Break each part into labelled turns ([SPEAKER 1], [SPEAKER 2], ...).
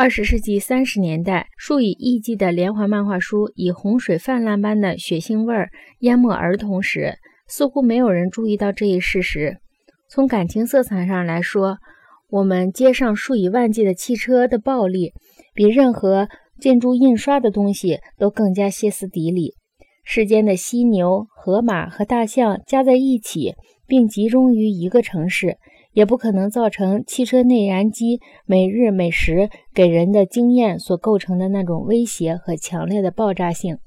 [SPEAKER 1] 二十世纪三十年代，数以亿计的连环漫画书以洪水泛滥般的血腥味儿淹没儿童时，似乎没有人注意到这一事实。从感情色彩上来说，我们街上数以万计的汽车的暴力，比任何建筑印刷的东西都更加歇斯底里。世间的犀牛、河马和大象加在一起，并集中于一个城市。也不可能造成汽车内燃机每日每时给人的经验所构成的那种威胁和强烈的爆炸性。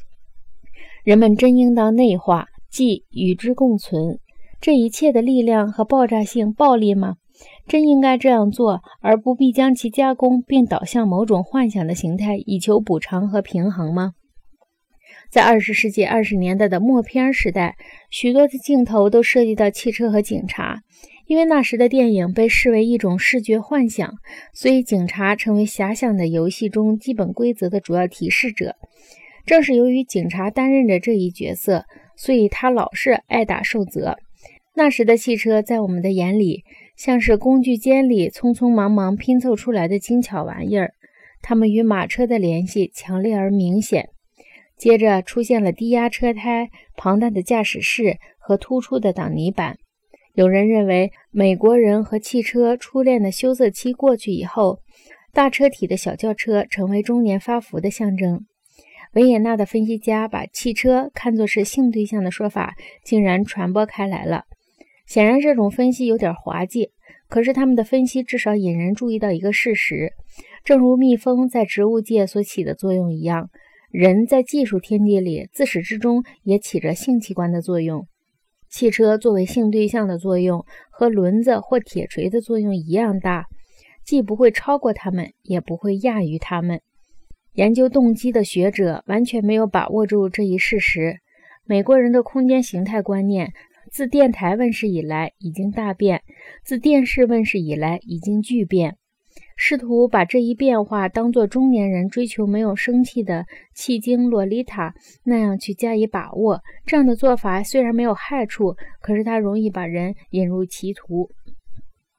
[SPEAKER 1] 人们真应当内化，即与之共存。这一切的力量和爆炸性暴力吗？真应该这样做，而不必将其加工并导向某种幻想的形态，以求补偿和平衡吗？在二十世纪二十年代的默片时代，许多的镜头都涉及到汽车和警察。因为那时的电影被视为一种视觉幻想，所以警察成为遐想的游戏中基本规则的主要提示者。正是由于警察担任着这一角色，所以他老是挨打受责。那时的汽车在我们的眼里像是工具间里匆匆忙忙拼凑出来的精巧玩意儿，它们与马车的联系强烈而明显。接着出现了低压车胎、庞大的驾驶室和突出的挡泥板。有人认为，美国人和汽车初恋的羞涩期过去以后，大车体的小轿车成为中年发福的象征。维也纳的分析家把汽车看作是性对象的说法竟然传播开来了。显然，这种分析有点滑稽，可是他们的分析至少引人注意到一个事实：正如蜜蜂在植物界所起的作用一样，人在技术天地里自始至终也起着性器官的作用。汽车作为性对象的作用和轮子或铁锤的作用一样大，既不会超过它们，也不会亚于它们。研究动机的学者完全没有把握住这一事实。美国人的空间形态观念自电台问世以来已经大变，自电视问世以来已经巨变。试图把这一变化当作中年人追求没有生气的气精洛丽塔那样去加以把握，这样的做法虽然没有害处，可是它容易把人引入歧途。